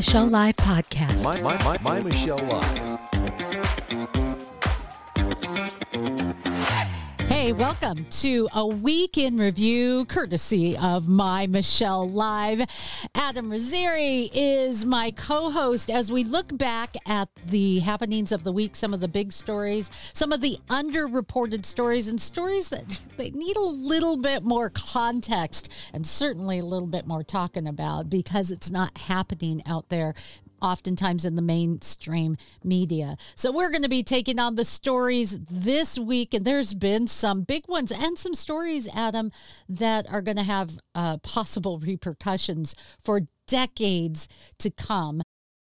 Michelle Live podcast. My, my, my, my Michelle Live. Hey, welcome to a week in review, courtesy of My Michelle Live. Adam Rizieri is my co host as we look back at the happenings of the week, some of the big stories, some of the underreported stories, and stories that they need a little bit more context and certainly a little bit more talking about because it's not happening out there oftentimes in the mainstream media. So we're going to be taking on the stories this week, and there's been some big ones and some stories, Adam, that are going to have uh, possible repercussions for decades to come.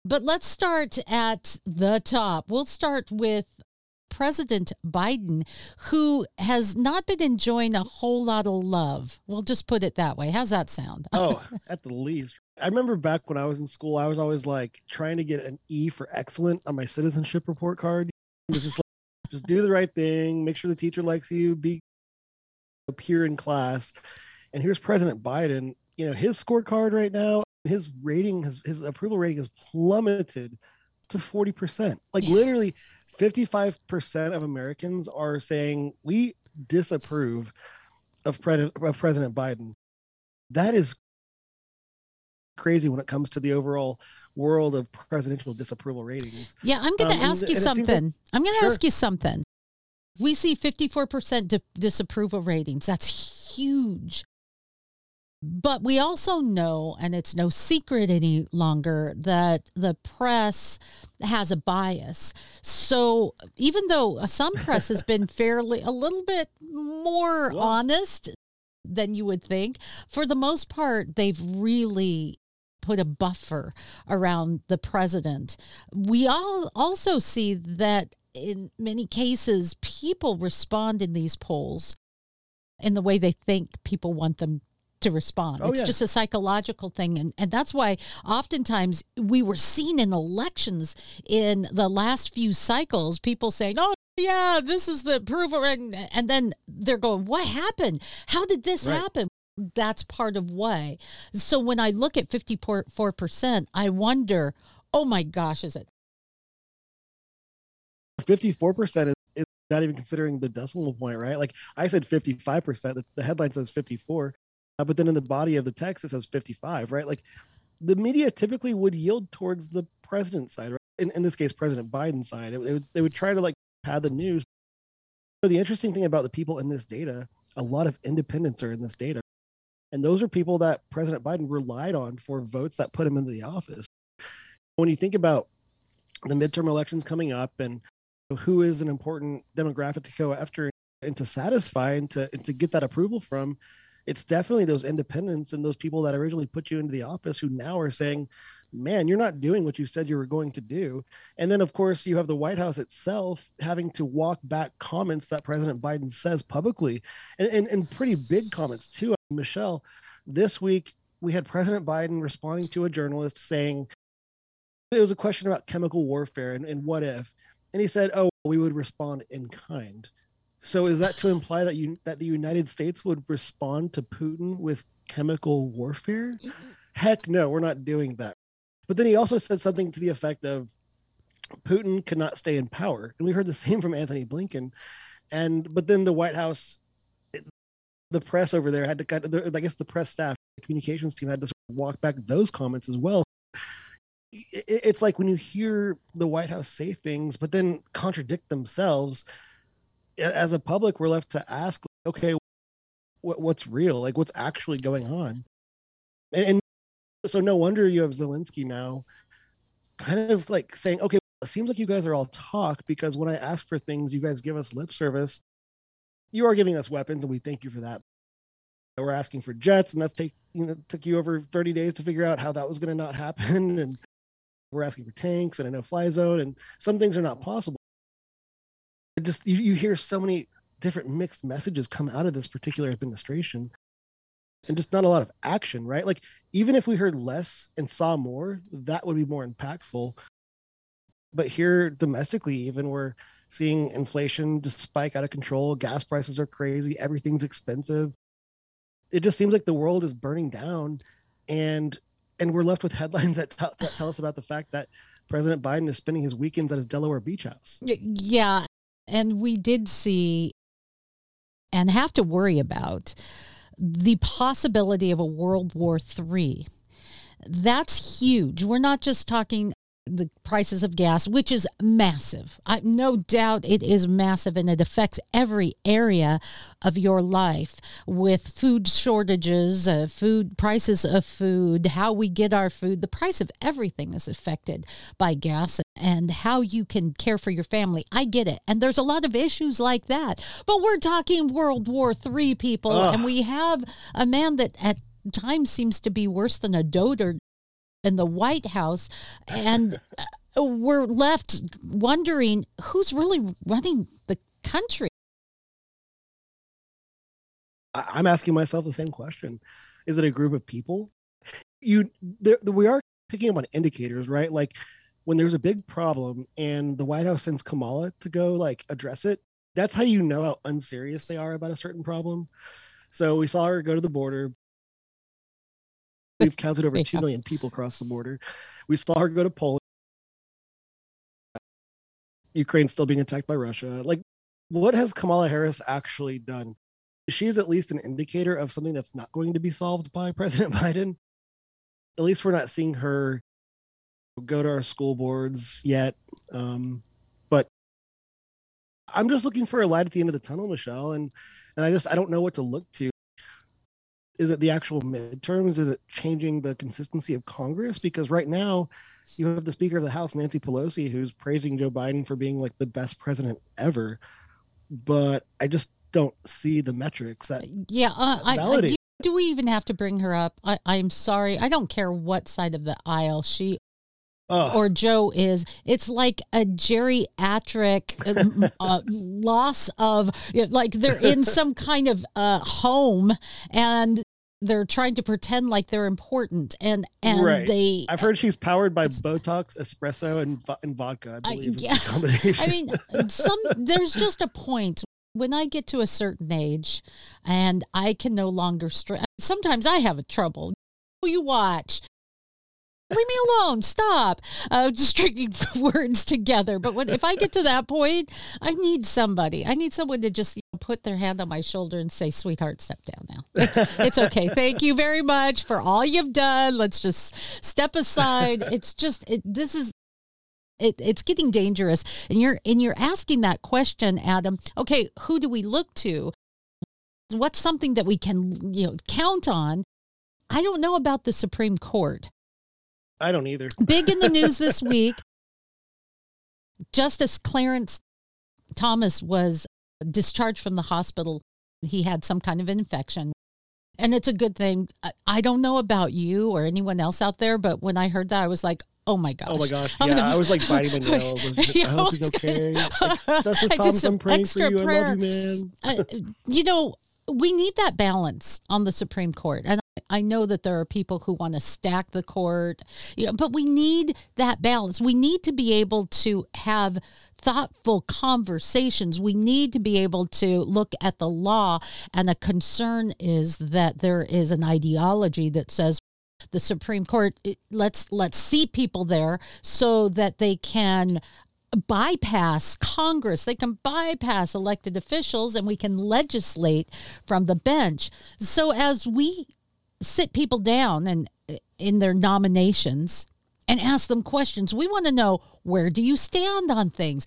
But let's start at the top. We'll start with President Biden, who has not been enjoying a whole lot of love. We'll just put it that way. How's that sound? oh, at the least. I remember back when I was in school, I was always like trying to get an E for excellent on my citizenship report card. It was just like, just do the right thing, make sure the teacher likes you, be appear in class. And here's President Biden. You know, his scorecard right now, his rating, his, his approval rating has plummeted to 40%. Like literally 55% of Americans are saying we disapprove of, Pre- of President Biden. That is crazy when it comes to the overall world of presidential disapproval ratings. Yeah, I'm going to um, ask you something. Like, I'm going to sure. ask you something. We see 54% di- disapproval ratings. That's huge. But we also know, and it's no secret any longer, that the press has a bias. So even though some press has been fairly, a little bit more well, honest than you would think, for the most part, they've really put a buffer around the president. We all also see that in many cases, people respond in these polls in the way they think people want them to respond. Oh, it's yeah. just a psychological thing. And, and that's why oftentimes we were seen in elections in the last few cycles, people saying, oh, yeah, this is the approval. And, and then they're going, what happened? How did this right. happen? That's part of why. So when I look at 54%, I wonder, oh my gosh, is it? 54% is, is not even considering the decimal point, right? Like I said 55%, the, the headline says 54 uh, but then in the body of the text it says 55 right? Like the media typically would yield towards the president's side right? In, in this case president biden's side. It, they, would, they would try to like pad the news. So the interesting thing about the people in this data a lot of independents are in this data. And those are people that president biden relied on for votes that put him into the office. When you think about the midterm elections coming up and who is an important demographic to go after and to satisfy and to, and to get that approval from it's definitely those independents and those people that originally put you into the office who now are saying, man, you're not doing what you said you were going to do. And then, of course, you have the White House itself having to walk back comments that President Biden says publicly and, and, and pretty big comments, too. Michelle, this week we had President Biden responding to a journalist saying it was a question about chemical warfare and, and what if. And he said, oh, we would respond in kind. So is that to imply that you that the United States would respond to Putin with chemical warfare? Heck no, we're not doing that. But then he also said something to the effect of Putin cannot stay in power. And we heard the same from Antony Blinken. And but then the White House the press over there had to cut I guess the press staff, the communications team had to walk back those comments as well. It's like when you hear the White House say things, but then contradict themselves as a public, we're left to ask, okay, what, what's real? Like, what's actually going on? And, and so, no wonder you have Zelensky now, kind of like saying, okay, it seems like you guys are all talk because when I ask for things, you guys give us lip service. You are giving us weapons, and we thank you for that. We're asking for jets, and that's take you know took you over 30 days to figure out how that was going to not happen. And we're asking for tanks and a no-fly zone, and some things are not possible just you, you hear so many different mixed messages come out of this particular administration and just not a lot of action right? Like even if we heard less and saw more that would be more impactful. But here domestically even we're seeing inflation just spike out of control. Gas prices are crazy. Everything's expensive. It just seems like the world is burning down. And and we're left with headlines that, t- that tell us about the fact that President Biden is spending his weekends at his Delaware beach house. Yeah. And we did see and have to worry about the possibility of a World War III. That's huge. We're not just talking the prices of gas, which is massive. I, no doubt it is massive and it affects every area of your life with food shortages, uh, food prices of food, how we get our food. The price of everything is affected by gas and how you can care for your family. I get it. And there's a lot of issues like that. But we're talking World War III people, Ugh. and we have a man that at times seems to be worse than a dotard in the White House, and uh, we're left wondering who's really running the country. I'm asking myself the same question: Is it a group of people? You, there, we are picking up on indicators, right? Like when there's a big problem and the White House sends Kamala to go like address it. That's how you know how unserious they are about a certain problem. So we saw her go to the border, We've counted over 2 million people cross the border. We saw her go to Poland. Ukraine's still being attacked by Russia. Like, what has Kamala Harris actually done? She's at least an indicator of something that's not going to be solved by President Biden. At least we're not seeing her go to our school boards yet. Um, but I'm just looking for a light at the end of the tunnel, Michelle, and and I just I don't know what to look to is it the actual midterms? Is it changing the consistency of Congress? Because right now, you have the Speaker of the House, Nancy Pelosi, who's praising Joe Biden for being like the best president ever. But I just don't see the metrics that yeah uh, I, I, do we even have to bring her up? I, I'm sorry. I don't care what side of the aisle she Or Joe is. It's like a geriatric uh, uh, loss of, like they're in some kind of uh, home and they're trying to pretend like they're important and and right. they i've heard she's powered by botox espresso and, and vodka i believe I, yeah. I mean some there's just a point when i get to a certain age and i can no longer stress sometimes i have a trouble Who you watch leave me alone. Stop. Uh, just stringing words together. But when if i get to that point i need somebody. I need someone to just you know, put their hand on my shoulder and say sweetheart step down now. It's, it's okay. Thank you very much for all you've done. Let's just step aside. It's just it, this is it, it's getting dangerous. And you're and you're asking that question adam okay who do we look to? What's something that we can you know count on? I don't know about the supreme court I don't either. Big in the news this week. Justice Clarence Thomas was discharged from the hospital. He had some kind of infection. And it's a good thing. I don't know about you or anyone else out there, but when I heard that, I was like, oh my gosh. Oh my gosh. Yeah, gonna... I was like biting my nails. I, just, I hope he's okay. Like, Thomas, I'm praying for you. Prayer. I love you, man. uh, you know, we need that balance on the Supreme Court. And I know that there are people who want to stack the court, you know, but we need that balance. We need to be able to have thoughtful conversations. We need to be able to look at the law. And the concern is that there is an ideology that says the Supreme Court let's let's see people there so that they can bypass Congress. They can bypass elected officials and we can legislate from the bench. So as we sit people down and in their nominations and ask them questions, we want to know where do you stand on things?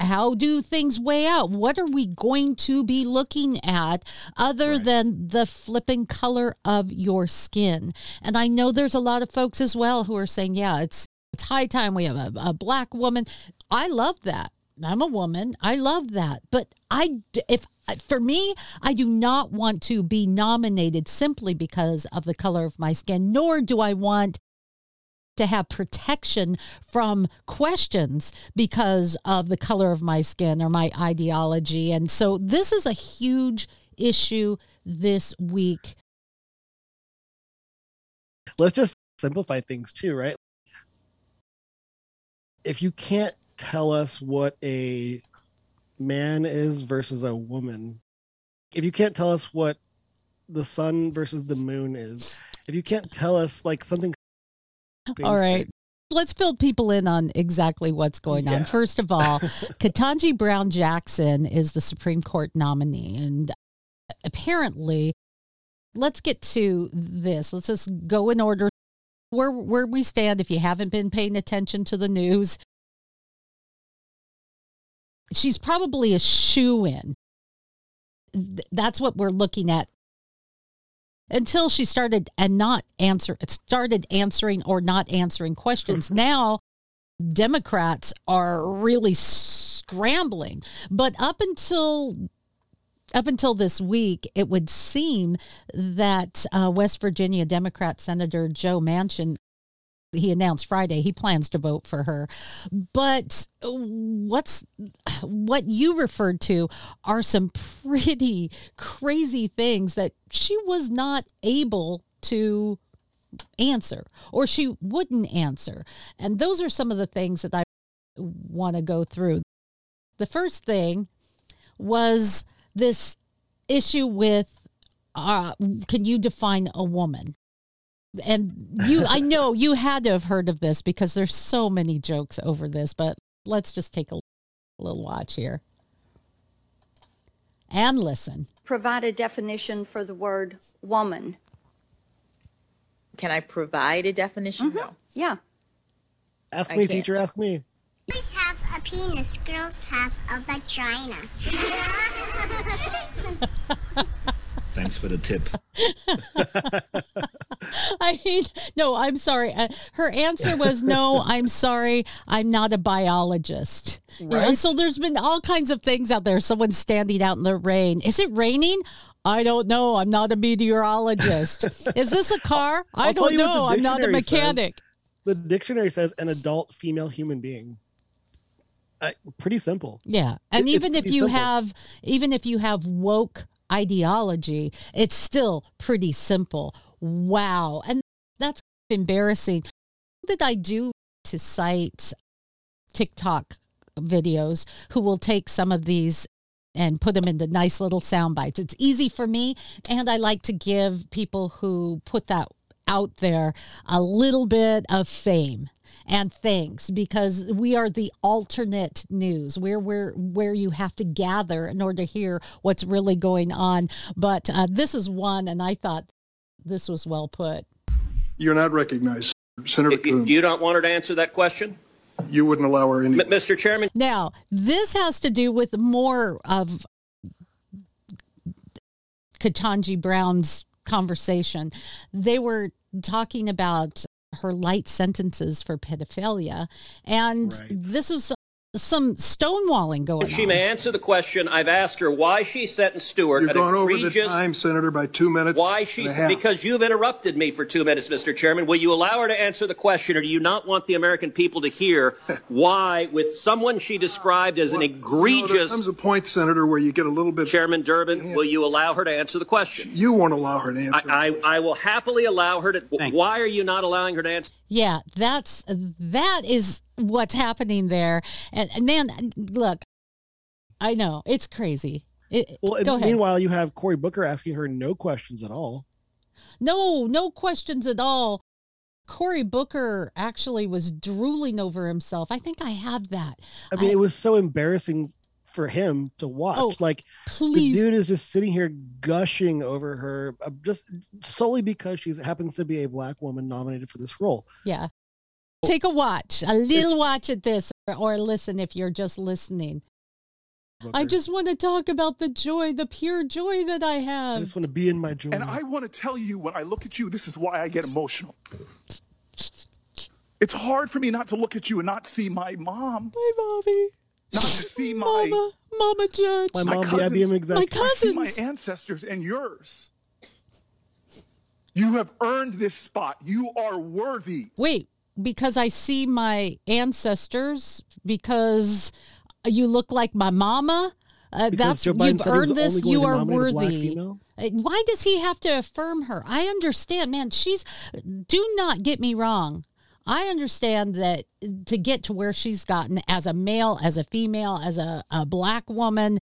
How do things weigh out? What are we going to be looking at other right. than the flipping color of your skin? And I know there's a lot of folks as well who are saying, yeah, it's it's high time we have a, a black woman. I love that. I'm a woman. I love that. But I, if for me, I do not want to be nominated simply because of the color of my skin, nor do I want to have protection from questions because of the color of my skin or my ideology. And so this is a huge issue this week. Let's just simplify things too, right? if you can't tell us what a man is versus a woman, if you can't tell us what the sun versus the moon is, if you can't tell us like something All right. Let's fill people in on exactly what's going Yeah. on. First of all, Ketanji Brown Jackson is the Supreme Court nominee. And apparently, let's get to this. Let's just go in order where, where we stand. If you haven't been paying attention to the news, she's probably a shoe in. That's what we're looking at. Until she started and not answer started answering or not answering questions. Now democrats are really scrambling. But up until up until this week it would seem that uh, west virginia democrat senator joe manchin he announced friday he plans to vote for her but what's what you referred to are some pretty crazy things that she was not able to answer or she wouldn't answer. And those are some of the things that I want to go through. The first thing was this issue with uh, can you define a woman? And you, I know you had to have heard of this because there's so many jokes over this, but let's just take a little watch here and listen. Provide a definition for the word woman. Can I provide a definition? Mm-hmm. No. Yeah. Ask I me, can't. teacher. Ask me. Boys have a penis, girls have a vagina. Thanks for the tip. I mean, no, I'm sorry. Uh, her answer was no, I'm sorry. I'm not a biologist. You know, so there's been all kinds of things out there. Someone's standing out in the rain. Is it raining? I don't know. I'm not a meteorologist. Is this a car? I I'll tell don't you what the know. I'm not a dictionary says. mechanic. The dictionary says an adult female human being. Uh, pretty simple. Yeah. And It- even if you simple. have even if you have woke ideology, it's still pretty simple. Wow. And that's embarrassing. Did I do to cite TikTok videos who will take some of these and put them into nice little sound bites. It's easy for me and I like to give people who put that out there a little bit of fame and thanks because we are the alternate news where where where you have to gather in order to hear what's really going on but uh, this is one and i thought this was well put You're not recognized. Senator If you, Coons, you don't want her to answer that question, you wouldn't allow her any. M- Mr. Chairman, now this has to do with more of Ketanji brown's conversation they were talking about her light sentences for pedophilia and Right. this was some stonewalling going she on She may answer the question. I've asked her why she sentenced Stewart You're going over the time, Senator, by two minutes. why she and a half. because you've interrupted me for two minutes, Mr. Chairman. Will you allow her to answer the question, or do you not want the American people to hear why, with someone she described as an Well, you know, egregious there comes a point, Senator, where you get a little bit. Chairman Durbin, will you allow her to answer the question? You won't allow her to answer. I, I, I will happily allow her to. Why are you not allowing her to answer? Yeah, that's that is what's happening there. And, and man, look, I know it's crazy. It, Well, and go ahead. meanwhile, you have Cory Booker asking her no questions at all. No, no questions at all. Cory Booker actually was drooling over himself. I think I have that. I mean, I- it was so embarrassing for him to watch. Oh, like Please, the dude is just sitting here gushing over her, uh, just solely because she happens to be a black woman nominated for this role. yeah. Take a watch, a little It's- watch at this, or, or listen if you're just listening. I just want to talk about the joy, the pure joy that I have. I just want to be in my joy. And I want to tell you, when I look at you, this is why I get emotional. It's hard for me not to look at you and not see my mom, My mommy, not to see my, Mama, Mama Judge. my my mom, the cousins- IBM My executive. I see my ancestors and yours. You have earned this spot. You are worthy. Wait, because I see my ancestors, because you look like my mama. Uh, that's you've said he was earned this. You are nominate a black worthy. Uh, Why does he have to affirm her? I understand, man. She's. Do not get me wrong. I understand that to get to where she's gotten as a male, as a female, as a, a black woman,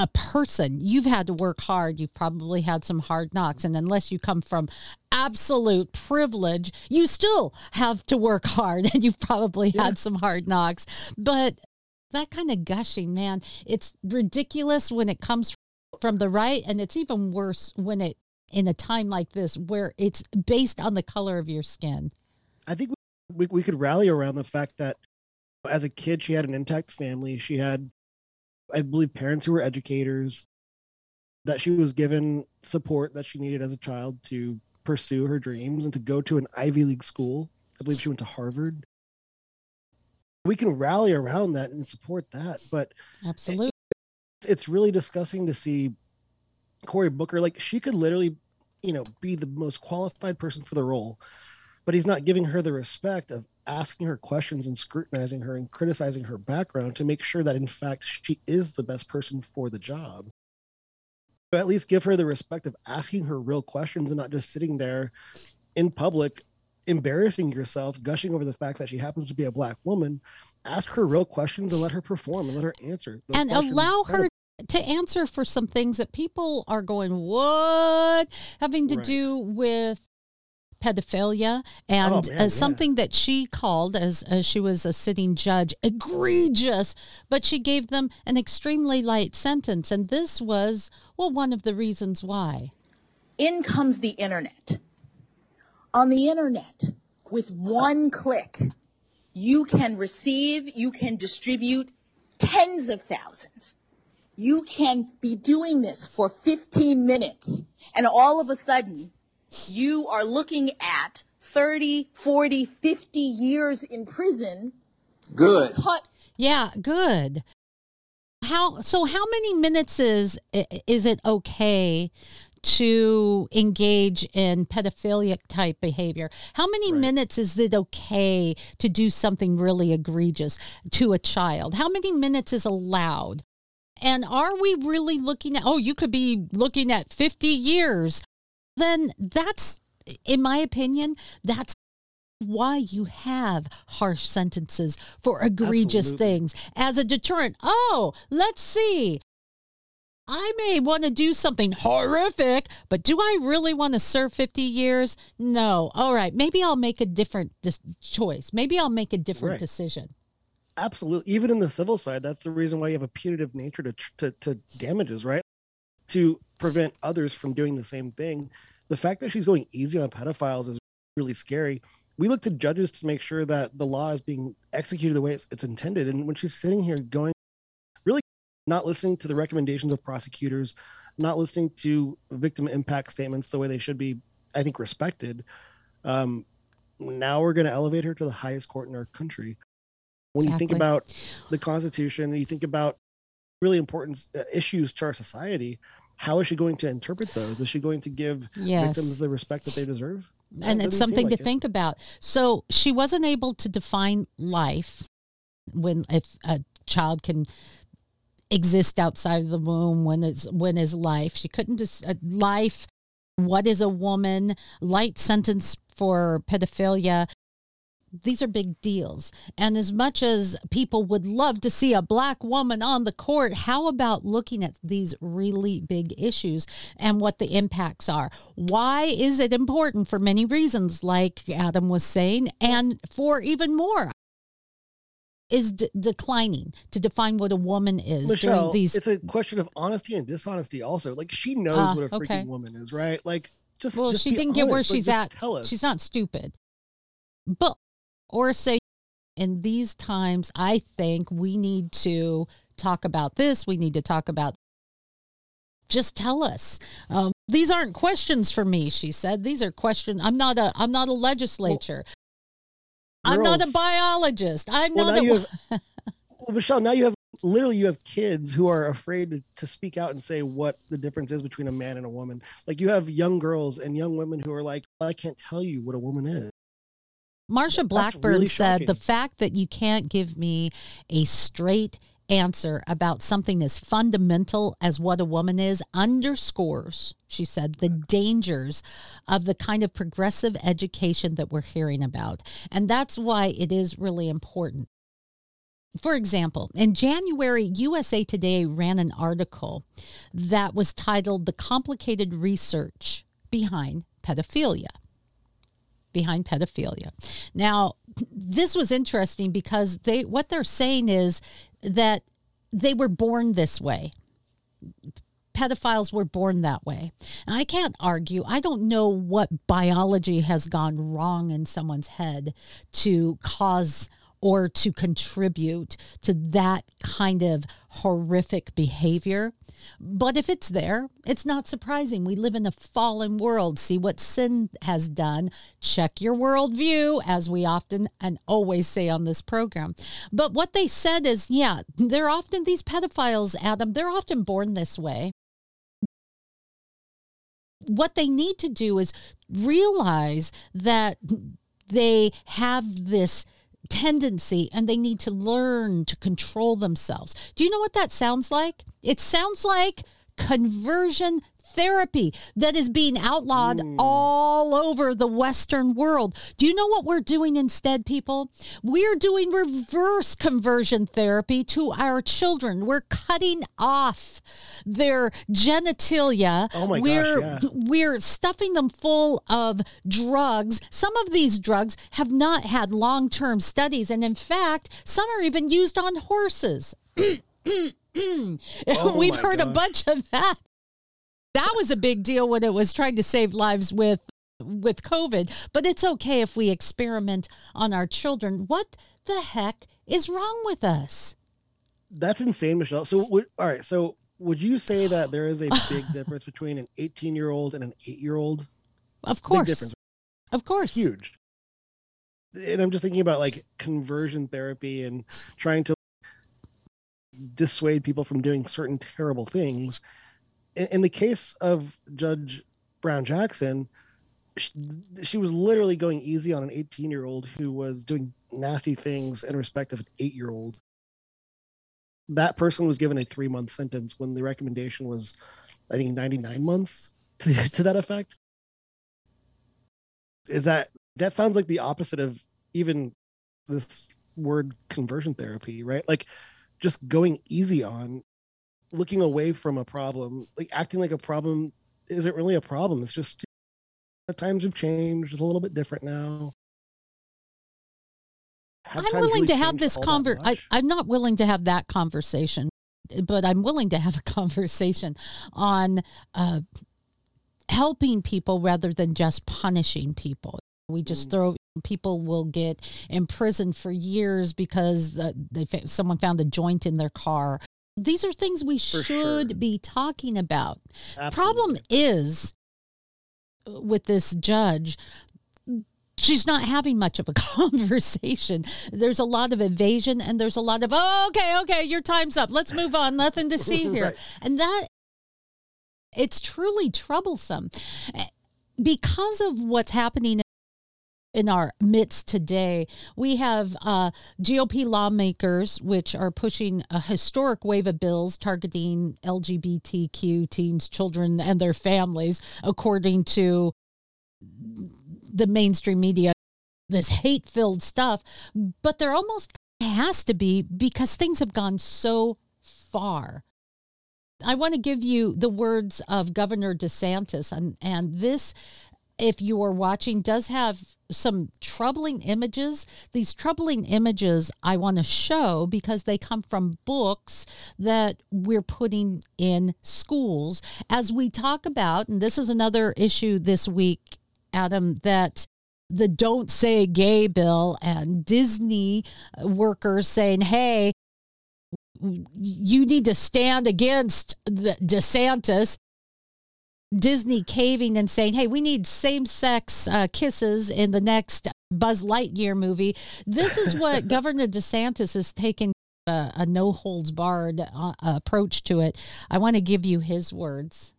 a person, you've had to work hard. You've probably had some hard knocks. And unless you come from absolute privilege, you still have to work hard and you've probably yeah. had some hard knocks. But that kind of gushing, man, it's ridiculous when it comes from the right. And it's even worse when it, in a time like this, where it's based on the color of your skin. I think we, we could rally around the fact that as a kid, she had an intact family. She had, I believe, parents who were educators, that she was given support that she needed as a child to pursue her dreams and to go to an Ivy League school. I believe she went to Harvard. We can rally around that and support that. But absolutely, it's really disgusting to see Cory Booker. Like, she could literally, you know, be the most qualified person for the role but he's not giving her the respect of asking her questions and scrutinizing her and criticizing her background to make sure that in fact she is the best person for the job. But at least give her the respect of asking her real questions and not just sitting there in public embarrassing yourself gushing over the fact that she happens to be a black woman. Ask her real questions and let her perform and let her answer Those and allow her to answer for some things that people are going what? having to right. do with pedophilia and oh, man, something that she called as, as she was a sitting judge egregious but she gave them an extremely light sentence. And this was well one of the reasons why. In comes the internet. On the internet with one click you can receive you can distribute tens of thousands. You can be doing this for 15 minutes and all of a sudden you are looking at 30, 40, 50 years in prison. Good. Cut. Yeah, good. How so how many minutes is is it okay to engage in pedophilic type behavior? How many right. minutes is it okay to do something really egregious to a child? How many minutes is allowed? And are we really looking at, oh, you could be looking at 50 years then that's, in my opinion, that's why you have harsh sentences for egregious Absolutely. things as a deterrent. Oh, let's see. I may want to do something horrific, but do I really want to serve 50 years? No. All right. Maybe I'll make a different dis- choice. Maybe I'll make a different right. decision. Absolutely. Even in the civil side, that's the reason why you have a punitive nature to, to, to damages, right? To prevent others from doing the same thing the fact that she's going easy on pedophiles is really scary. We look to judges to make sure that the law is being executed the way it's, it's intended. And when she's sitting here going, really not listening to the recommendations of prosecutors, not listening to victim impact statements the way they should be, I think, respected. Um, now we're going to elevate her to the highest court in our country. When exactly. you think about the Constitution, you think about really important uh, issues to our society how is she going to interpret those? Is she going to give yes. victims the respect that they deserve? and it's something like to it. think about. So she wasn't able to define life when if a child can exist outside of the womb when it's when is life. She couldn't just uh, life. What is a woman? Light sentence for pedophilia these are big deals. And as much as people would love to see a black woman on the court, how about looking at these really big issues and what the impacts are? Why is it important for many reasons, like Adam was saying, and for even more? Is d- declining to define what a woman is. Michelle, these... it's a question of honesty and dishonesty. Also, like she knows uh, what a freaking okay. woman is, right? Like, just well, just she didn't honest. get where like, she's at. She's not stupid, but or say in these times i think we need to talk about this we need to talk about just tell us. Um, these aren't questions for me she said. These are questions i'm not a i'm not a legislature. Well, i'm not a biologist. I'm well, not a have, well, michelle now you have literally you have kids who are afraid to, to speak out and say what the difference is between a man and a woman. Like you have young girls and young women who are like i can't tell you what a woman is Marsha Blackburn really said the fact that you can't give me a straight answer about something as fundamental as what a woman is underscores, she said, the dangers of the kind of progressive education that we're hearing about. And that's why it is really important For example, in January, USA Today ran an article that was titled The Complicated Research Behind Pedophilia. Behind pedophilia. Now, this was interesting because they what they're saying is that they were born this way pedophiles were born that way. And I can't argue. I don't know what biology has gone wrong in someone's head to cause or to contribute to that kind of horrific behavior. But if it's there, it's not surprising. We live in a fallen world. See what sin has done. Check your worldview, as we often and always say on this program. But what they said is yeah, they're often these pedophiles, Adam, they're often born this way. What they need to do is realize that they have this tendency and they need to learn to control themselves. Do you know what that sounds like? It sounds like conversion therapy that is being outlawed mm. all over the Western world. Do you know what we're doing instead, people? We're doing reverse conversion therapy to our children. We're cutting off their genitalia. Oh my we're, gosh, yeah. We're stuffing them full of drugs. Some of these drugs have not had long term studies. And in fact, some are even used on horses. oh We've heard gosh. a bunch of that that was a big deal when it was trying to save lives with with COVID, but it's okay if we experiment on our children. What the heck is wrong with us? That's insane, Michelle. So, all right. So, would you say that there is a big difference between an 18 year old and an eight year old? Of course. Big difference. Of course. Huge. And I'm just thinking about like conversion therapy and trying to dissuade people from doing certain terrible things in, the case of Judge Brown Jackson, she, she, was literally going easy on an 18 year old who was doing nasty things in respect of an eight year old. That person was given a three month sentence when the recommendation was, I think, 99 months to, to that effect. Is that that sounds like the opposite of even this word conversion therapy, right? Like just going easy on looking away from a problem, like acting like a problem isn't really a problem. It's just times have changed. It's a little bit different now. Have I'm willing really to have this conversation. I'm not willing to have that conversation, but I'm willing to have a conversation on uh, helping people rather than just punishing people. We just mm. throw people will get imprisoned for years because uh, they someone found a joint in their car these are things we For should sure. be talking about. Absolutely. Problem is uh, with this judge, she's not having much of a conversation. There's a lot of evasion and there's a lot of, oh, okay, okay, your time's up. Let's move on. Nothing to see here. right. And that, it's truly troublesome eh, because of what's happening in our midst today. We have uh, GOP lawmakers, which are pushing a historic wave of bills targeting LGBTQ teens, children, and their families, according to the mainstream media. This hate filled stuff, but there almost has to be because things have gone so far. I want to give you the words of Governor DeSantis, and, and this if you are watching, does have some troubling images. These troubling images I want to show because they come from books that we're putting in schools. As we talk about, and this is another issue this week, Adam, that the Don't Say Gay bill and Disney workers saying, hey, you need to stand against the DeSantis Disney caving and saying, hey, we need same sex uh, kisses in the next Buzz Lightyear movie. This is what Governor DeSantis is taking a, a no holds barred uh, approach to it. I want to give you his words.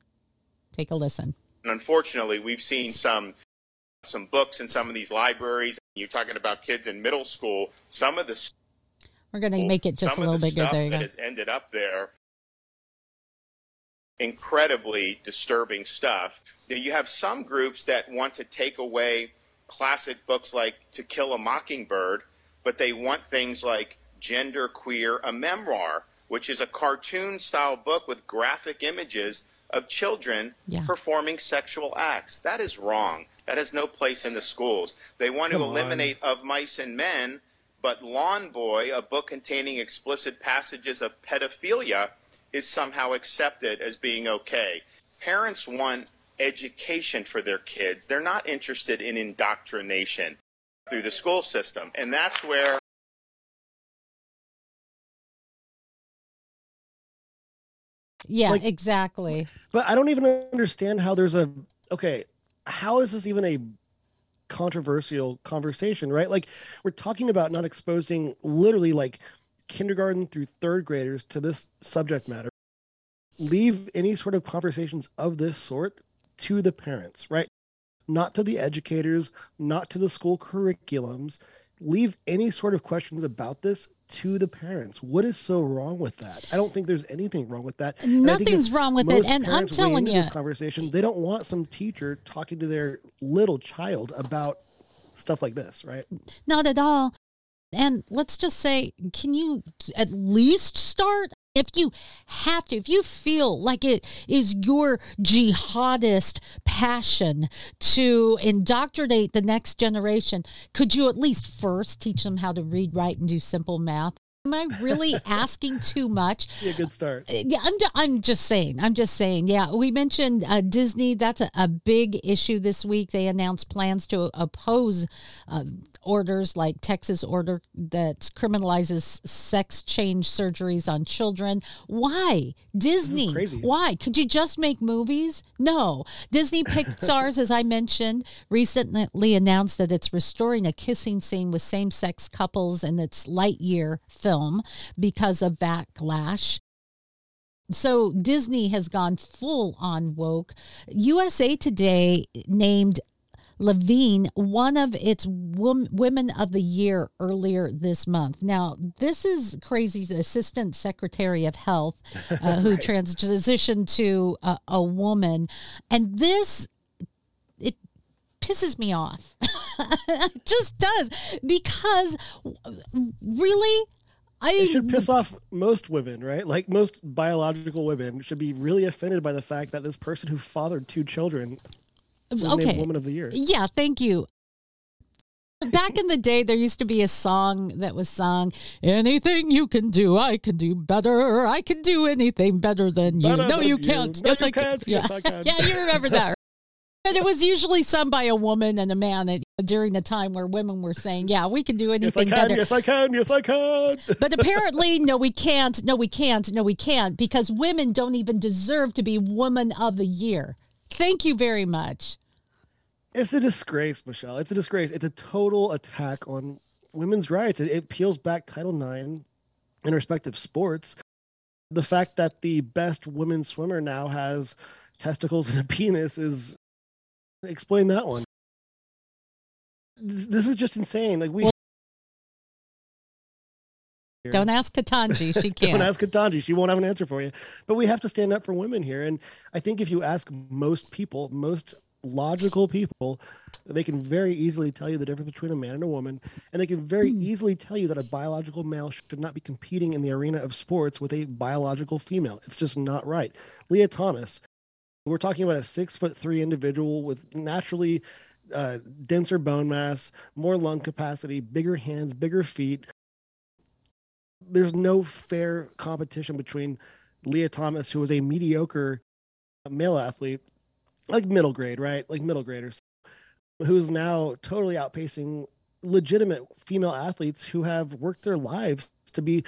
Take a listen. Unfortunately, we've seen some some books in some of these libraries. You're talking about kids in middle school. Some of the we're going to make it just a little bigger. There you that go. has ended up there incredibly disturbing stuff. You have some groups that want to take away classic books like To Kill a Mockingbird, but they want things like Gender Queer, a memoir, which is a cartoon style book with graphic images of children Yeah. performing sexual acts. That is wrong. That has no place in the schools. They want Come to on. eliminate Of Mice and Men, but Lawn Boy, a book containing explicit passages of pedophilia, is somehow accepted as being okay. Parents want education for their kids. They're not interested in indoctrination through the school system. And that's where Yeah, Like- exactly. But I don't even understand how there's a okay. How is this even a controversial conversation, right? Like we're talking about not exposing literally like kindergarten through third graders to this subject matter. Leave any sort of conversations of this sort to the parents, right? Not to the educators, not to the school curriculums. Leave any sort of questions about this to the parents. What is so wrong with that? I don't think there's anything wrong with that. And Nothing's wrong with it, and I'm telling you- this conversation, they don't want some teacher talking to their little child about stuff like this, right? Not at all. And let's just say, can you at least start? If you have to, if you feel like it is your jihadist passion to indoctrinate the next generation, could you at least first teach them how to read, write, and do simple math? Am I really asking too much? Yeah, good start. Yeah, I'm, I'm just saying. I'm just saying. Yeah, we mentioned uh, Disney. That's a, a big issue this week. They announced plans to oppose uh, orders like Texas order that criminalizes sex change surgeries on children. Why Disney? Why could you just make movies? No, Disney Pixar's, as I mentioned, recently announced that it's restoring a kissing scene with same-sex couples in its Lightyear film because of backlash. So Disney has gone full on woke. USA Today named Levine one of its women of the year earlier this month. Now, this is crazy. The Assistant Secretary of Health uh, who transitioned to a, a woman, and this it pisses me off. it just does because really. I It should piss off most women, right? Like most biological women should be really offended by the fact that this person who fathered two children was named Okay. Woman of the Year. Yeah, thank you. Back in the day, there used to be a song that was sung, Anything you can do, I can do better. I can do anything better than you. Better no, you you. can't. No, yes, you I can. Yes, I can. yeah, you remember that. And it was usually sung by a woman and a man at, during the time where women were saying, Yeah, we can do Yes, I anything can. better. Yes, I can. Yes, I can. But apparently, no, we can't. No, we can't. No, we can't because women don't even deserve to be Woman of the Year. Thank you very much. It's a disgrace, Michelle. It's a disgrace. It's a total attack on women's rights. It, it peels back Title IX in respective sports. The fact that the best women's swimmer now has testicles and a penis is explain that one. This is just insane. Like we Don't ask Ketanji. She can't. Don't ask Ketanji. She won't have an answer for you. But we have to stand up for women here. And I think if you ask most people, most logical people, they can very easily tell you the difference between a man and a woman. And they can very Hmm. easily tell you that a biological male should not be competing in the arena of sports with a biological female. It's just not right. Lia Thomas, we're talking about a six foot three individual with naturally uh, denser bone mass, more lung capacity, bigger hands, bigger feet. There's no fair competition between Lia Thomas, who was a mediocre male athlete, like middle grade, right? Like middle graders, who's now totally outpacing legitimate female athletes who have worked their lives to be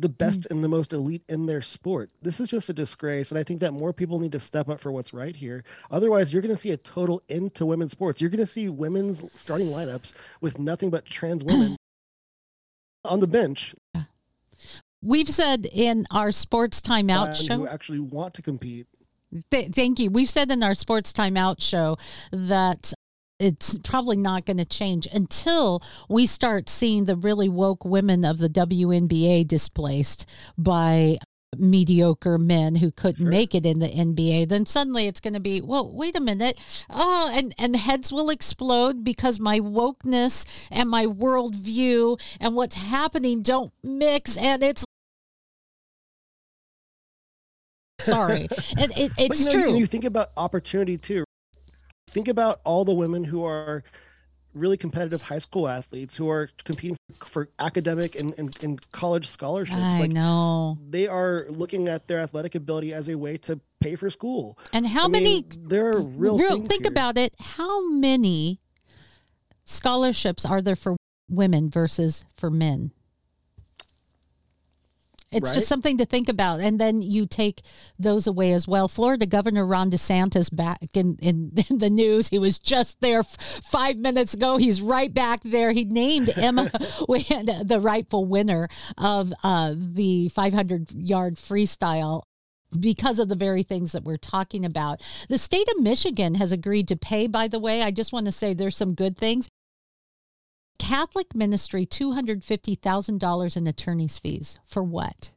the best mm. and the most elite in their sport. This is just a disgrace. And I think that more people need to step up for what's right here. Otherwise, you're going to see a total end to women's sports. You're going to see women's starting lineups with nothing but trans women on the bench We've said in our sports timeout and show. who actually want to compete. Th- thank you. We've said in our sports timeout show that it's probably not going to change until we start seeing the really woke women of the WNBA displaced by mediocre men who couldn't sure. make it in the NBA, then suddenly it's going to be, well, wait a minute. Oh, and, and heads will explode because my wokeness and my worldview and what's happening don't mix. And it's sorry. and it, it's but, you know, true. You, you think about opportunity too. Think about all the women who are really competitive high school athletes who are competing for, for academic and, and, and, college scholarships. I like, know. They are looking at their athletic ability as a way to pay for school. And how I many? Mean, there are real. real think here. about it. How many scholarships are there for women versus for men? It's right? just something to think about. And then you take those away as well. Florida Governor Ron DeSantis back in, in, in the news. He was just there f- five minutes ago. He's right back there. He named Emma the rightful winner of uh, the 500 yard freestyle because of the very things that we're talking about. The state of Michigan has agreed to pay, by the way. I just want to say there's some good things. Catholic ministry $250,000 in attorney's fees. For what?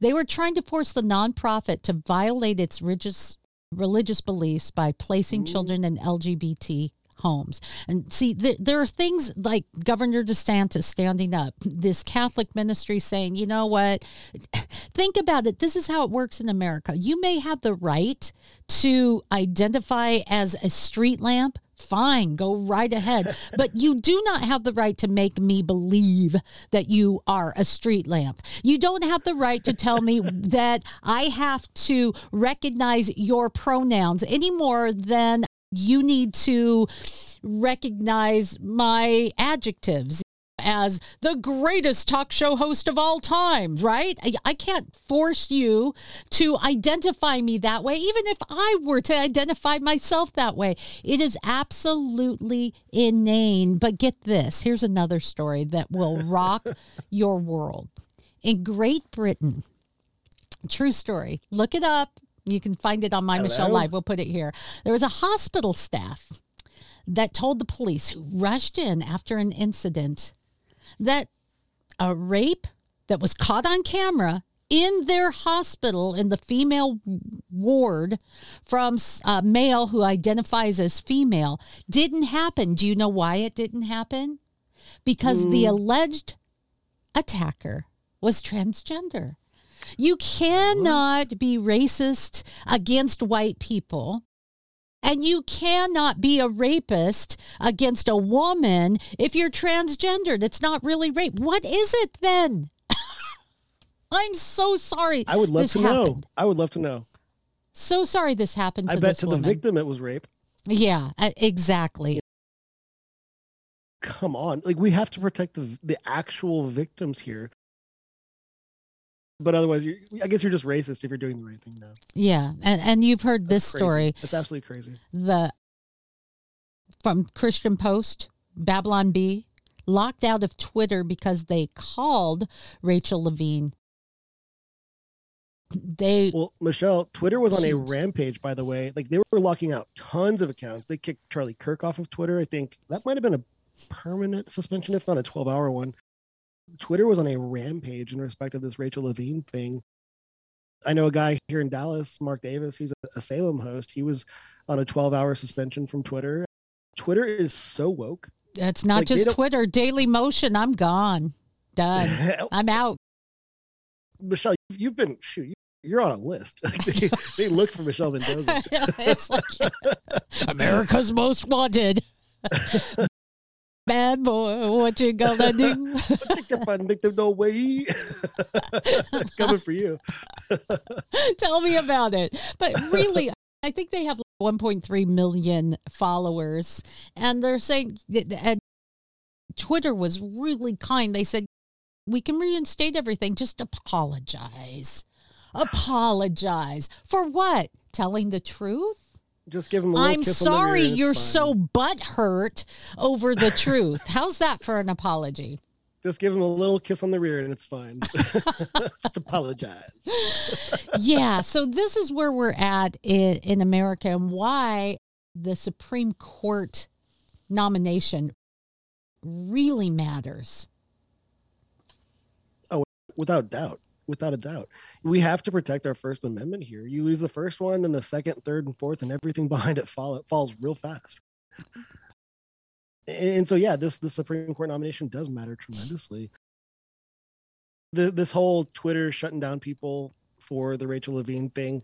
They were trying to force the nonprofit to violate its religious, religious beliefs by placing Ooh. children in LGBT homes. And see, th- there are things like Governor DeSantis standing up, this Catholic ministry saying, you know what? Think about it. This is how it works in America. You may have the right to identify as a street lamp, fine, go right ahead. but you do not have the right to make me believe that you are a street lamp. You don't have the right to tell me that I have to recognize your pronouns any more than you need to recognize my adjectives as the greatest talk show host of all time, right? I, I, can't force you to identify me that way, even if I were to identify myself that way. It is absolutely inane. But get this here's another story that will rock your world. In Great Britain, true story, look it up. You can find it on My Hello? Michelle Live. We'll put it here. There was a hospital staff that told the police who rushed in after an incident that a rape that was caught on camera in their hospital in the female ward from a male who identifies as female didn't happen. Do you know why it didn't happen? Because mm. the alleged attacker was transgender. You cannot be racist against white people. And you cannot be a rapist against a woman if you're transgendered. It's not really rape. What is it then? I'm so sorry. I would love to happened. know. I would love to know. So sorry this happened to I bet to woman. the victim it was rape. Yeah, uh, exactly. Come on. Like we have to protect the the actual victims here but otherwise, I guess you're just racist if you're doing the right thing now. Yeah, and and you've heard That's this crazy. story. That's absolutely crazy. The from Christian Post, Babylon Bee locked out of Twitter because they called Rachel Levine. They well, Michelle, Twitter was on a rampage. By the way, like they were locking out tons of accounts. They kicked Charlie Kirk off of Twitter. I think that might have been a permanent suspension, if not a 12 hour one. Twitter was on a rampage in respect of this Rachel Levine thing. I know a guy here in Dallas, Mark Davis. He's a, Salem host. He was on a 12 hour suspension from Twitter. Twitter is so woke. It's not like, just Twitter. Daily Motion. I'm gone. Done. I'm out. Michelle, you've been shoot. You're on a list. they, they look for Michelle Mendoza. it's like America's Most Wanted. Bad boy, what you gonna do? Take the fun, make them no way. coming for you. Tell me about it. But really, I think they have 1.3 million followers, and they're saying and Twitter was really kind. They said we can reinstate everything. Just apologize. Apologize for what? Telling the truth? Just give him a I'm sorry you're so butthurt over the truth. How's that for an apology? Just give him a little kiss on the rear and it's fine. just apologize. yeah. So this is where we're at in, in America and why the Supreme Court nomination really matters. Oh, without doubt. Without a doubt. We have to protect our First Amendment here. You lose the first one, then the second, third, and fourth, and everything behind it fall it falls real fast. And so, yeah, this the Supreme Court nomination does matter tremendously. The, this whole Twitter shutting down people for the Rachel Levine thing,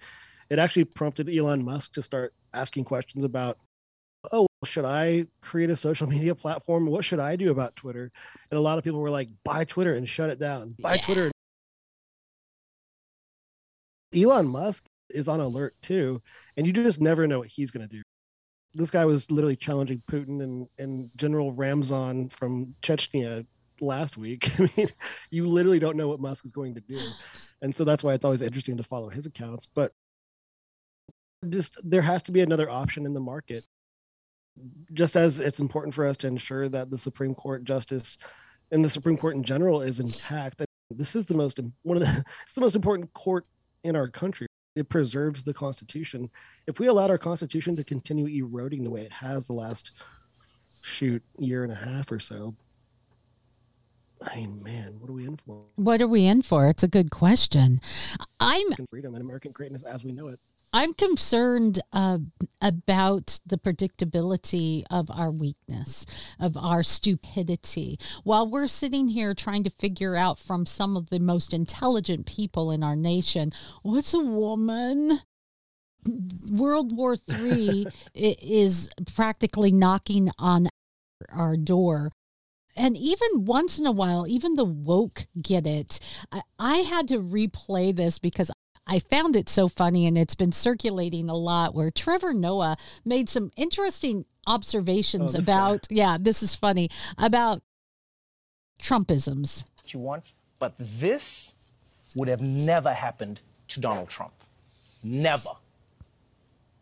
it actually prompted Elon Musk to start asking questions about oh, should I create a social media platform? What should I do about Twitter? And a lot of people were like, buy Twitter and shut it down. Buy yeah. Twitter. Elon Musk is on alert too, and you just never know what he's going to do. This guy was literally challenging Putin and, and General Ramzan from Chechnya last week. I mean, you literally don't know what Musk is going to do. And so that's why it's always interesting to follow his accounts. But just there has to be another option in the market just as it's important for us to ensure that the Supreme Court justice and the Supreme Court in general is intact. I mean, This is the most one of the it's the most important court in our country. It preserves the Constitution. If we allowed our Constitution to continue eroding the way it has the last shoot year and a half or so, I mean, man, what are we in for? What are we in for? It's a good question. I'm freedom and American greatness as we know it. I'm concerned uh, about the predictability of our weakness, of our stupidity. While we're sitting here trying to figure out from some of the most intelligent people in our nation, what's a woman? World War III is practically knocking on our door. And even once in a while, even the woke get it. I, I had to replay this because I found it so funny and it's been circulating a lot where Trevor Noah made some interesting observations oh, about, guy. yeah, this is funny, about Trumpisms. You want, but this would have never happened to Donald Trump. Never.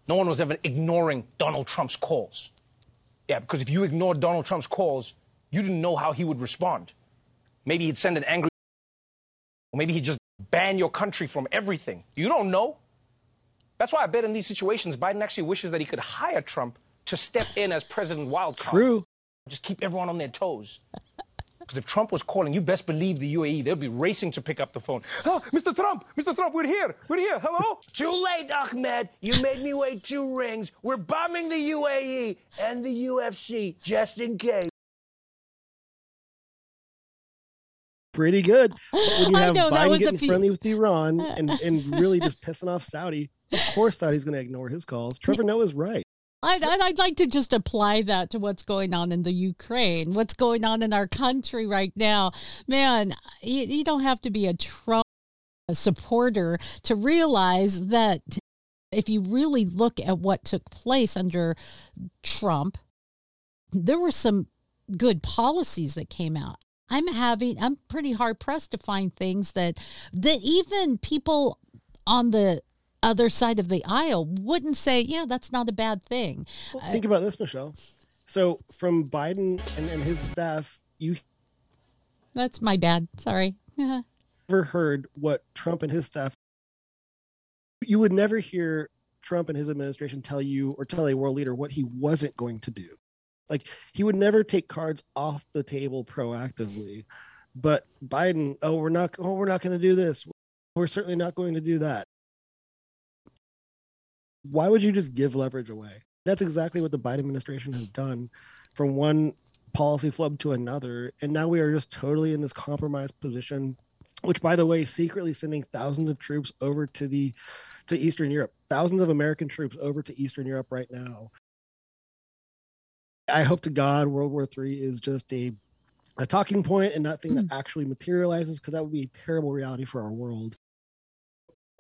No one was ever ignoring Donald Trump's calls. Yeah, because if you ignored Donald Trump's calls, you didn't know how he would respond. Maybe he'd send an angry, or maybe he'd just ban your country from everything. You don't know. That's why I bet in these situations, Biden actually wishes that he could hire Trump to step in as President Wildcard. True. Just keep everyone on their toes. Because if Trump was calling, you best believe the UAE, they'll be racing to pick up the phone. Oh, Mr. Trump, Mr. Trump, we're here. We're here. Hello? too late, Ahmed. You made me wait two rings. We're bombing the UAE and the UFC just in case. Pretty good. But when you have know, Biden getting friendly with Iran and, and really just pissing off Saudi, of course Saudi's going to ignore his calls. Trevor Noah's right. I'd, I'd like to just apply that to what's going on in the Ukraine, what's going on in our country right now. Man, you, you don't have to be a Trump supporter to realize that if you really look at what took place under Trump, there were some good policies that came out. I'm having I'm pretty hard pressed to find things that that even people on the other side of the aisle wouldn't say, yeah, that's not a bad thing. Well, think uh, about this, Michelle. So from Biden and, and his staff, you That's my bad. Sorry. Never heard what Trump and his staff you would never hear Trump and his administration tell you or tell a world leader what he wasn't going to do. Like he would never take cards off the table proactively. But Biden, oh, we're not, oh, we're not going to do this. We're certainly not going to do that. Why would you just give leverage away? That's exactly what the Biden administration has done from one policy flub to another. And now we are just totally in this compromised position, which, by the way, secretly sending thousands of troops over to the to Eastern Europe, thousands of American troops over to Eastern Europe right now. I hope to God World War Three is just a a talking point and nothing that hmm. actually materializes because that would be a terrible reality for our world.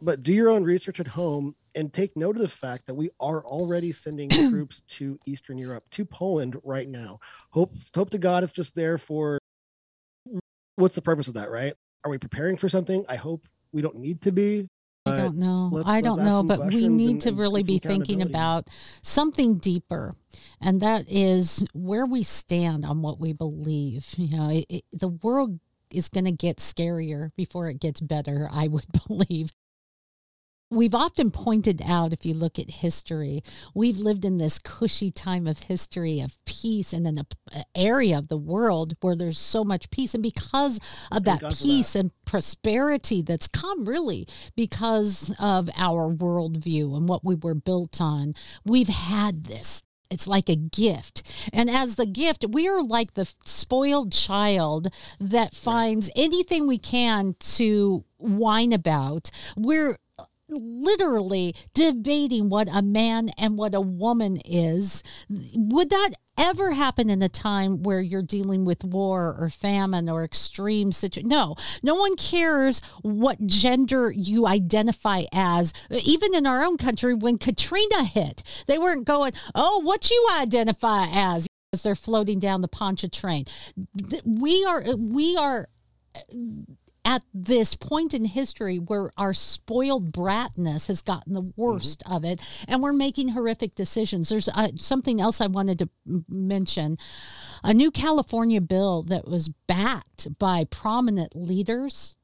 But do your own research at home and take note of the fact that we are already sending troops to Eastern Europe, to Poland right now. Hope hope to God it's just there for what's the purpose of that, right? Are we preparing for something? I hope we don't need to be. I don't know. Let's, I don't know, but we need and, to really be thinking about something deeper, and that is where we stand on what we believe. You know, it, it, the world is going to get scarier before it gets better. I would believe. We've often pointed out, if you look at history, we've lived in this cushy time of history of peace and in an area of the world where there's so much peace. And because of that peace that. and prosperity that's come really because of our worldview and what we were built on, we've had this it's like a gift. And as the gift, we are like the spoiled child that finds anything we can to whine about. We're literally debating what a man and what a woman is. Would that ever happen in a time where you're dealing with war or famine or extreme situation? No, no one cares what gender you identify as. Even in our own country, when Katrina hit, they weren't going, oh, what you identify as as they're floating down the Pontchartrain, We are, we are at this point in history where our spoiled bratness has gotten the worst mm-hmm. of it and we're making horrific decisions. There's uh, something else I wanted to mention. A new California bill that was backed by prominent leaders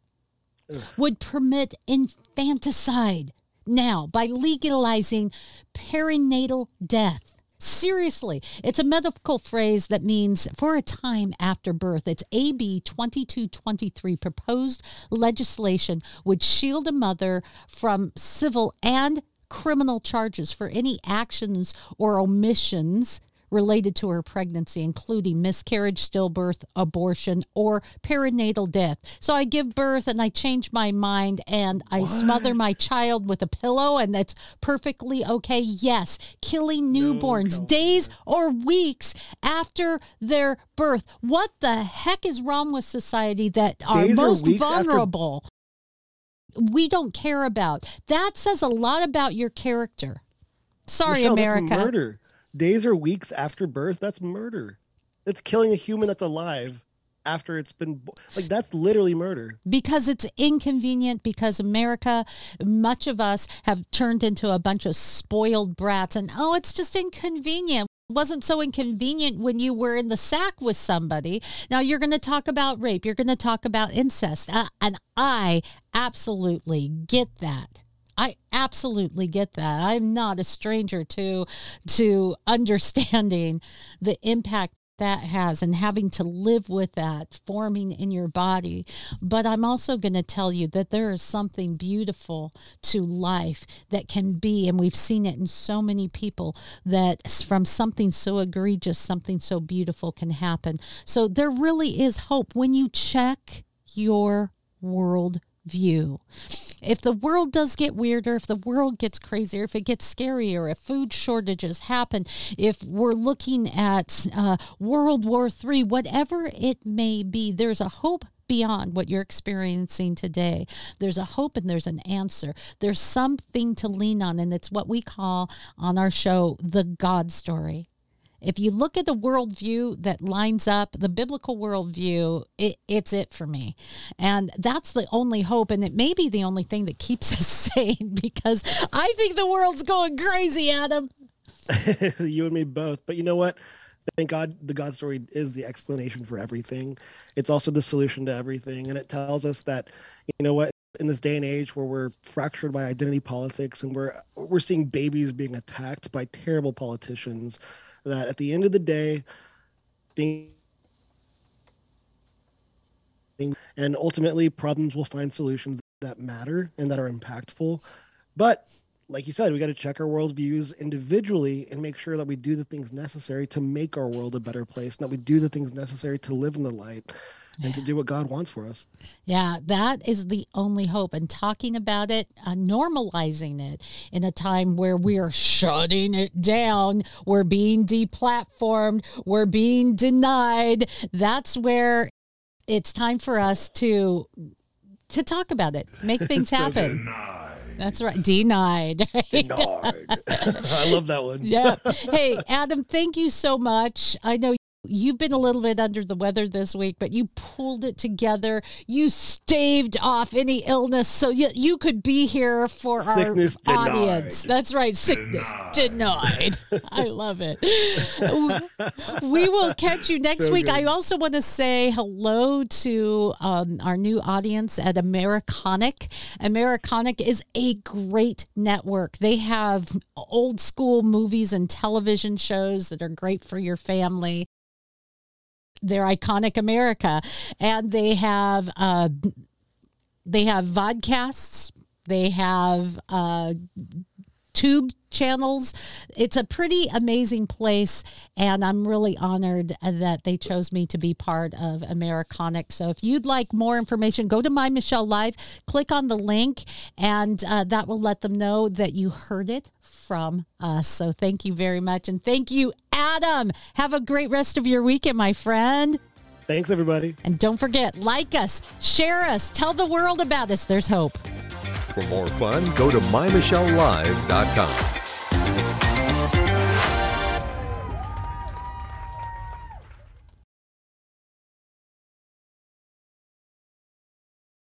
Ugh. would permit infanticide now by legalizing perinatal death. Seriously, it's a medical phrase that means for a time after birth. It's AB 2223 proposed legislation would shield a mother from civil and criminal charges for any actions or omissions related to her pregnancy, including miscarriage, stillbirth, abortion, or perinatal death. So I give birth and I change my mind and I what? smother my child with a pillow, and that's perfectly okay. Yes, killing newborns no, days or weeks after their birth. What the heck is wrong with society that are most vulnerable? After- we don't care about. That says a lot about your character. Sorry, Michelle, America. murder days or weeks after birth, that's murder. It's killing a human that's alive after it's been like that's literally murder. Because it's inconvenient because america much of us have turned into a bunch of spoiled brats and oh it's just inconvenient. It wasn't so inconvenient when you were in the sack with somebody. Now you're going to talk about rape. You're going to talk about incest. Uh, and i absolutely get that I absolutely get that. I'm not a stranger to to understanding the impact that has and having to live with that forming in your body. But I'm also going to tell you that there is something beautiful to life that can be, and we've seen it in so many people, that from something so egregious, something so beautiful can happen. So there really is hope when you check your world view. If the world does get weirder, if the world gets crazier, if it gets scarier, if food shortages happen, if we're looking at uh, World War III, whatever it may be, there's a hope beyond what you're experiencing today. There's a hope and there's an answer. There's something to lean on, and it's what we call on our show the God story. If you look at the worldview that lines up, the biblical worldview, it, it's it for me. And that's the only hope. And it may be the only thing that keeps us sane because I think the world's going crazy, Adam. you and me both. But you know what? Thank God the God story is the explanation for everything. It's also the solution to everything. And it tells us that, you know what, in this day and age where we're fractured by identity politics and we're we're seeing babies being attacked by terrible politicians that at the end of the day, things and ultimately problems will find solutions that matter and that are impactful. But like you said, we got to check our worldviews individually and make sure that we do the things necessary to make our world a better place, and that we do the things necessary to live in the light and to do what God wants for us. Yeah, that is the only hope. And talking about it, uh, normalizing it in a time where we are shutting it down, we're being deplatformed, we're being denied. That's where it's time for us to to talk about it, make things so happen. Denied. That's right. Denied. Denied. I love that one. yeah. Hey, Adam, thank you so much. I know You've been a little bit under the weather this week, but you pulled it together. You staved off any illness so you, you could be here for Sickness our denied. audience. That's right. Sickness denied. I love it. we will catch you next So week. good. I also want to say hello to um, our new audience at Americonic. Americonic is a great network. They have old school movies and television shows that are great for your family. They're iconic America, and they have uh, they have vodcasts. They have uh, tube channels. It's a pretty amazing place, and I'm really honored that they chose me to be part of Americonic. So if you'd like more information, go to My Michelle Live, click on the link, and uh, that will let them know that you heard it from us. So thank you very much, and thank you, Adam. Have a great rest of your weekend, my friend. Thanks, everybody. And don't forget, like us, share us, tell the world about us. There's hope. For more fun, go to mymichellelive.com.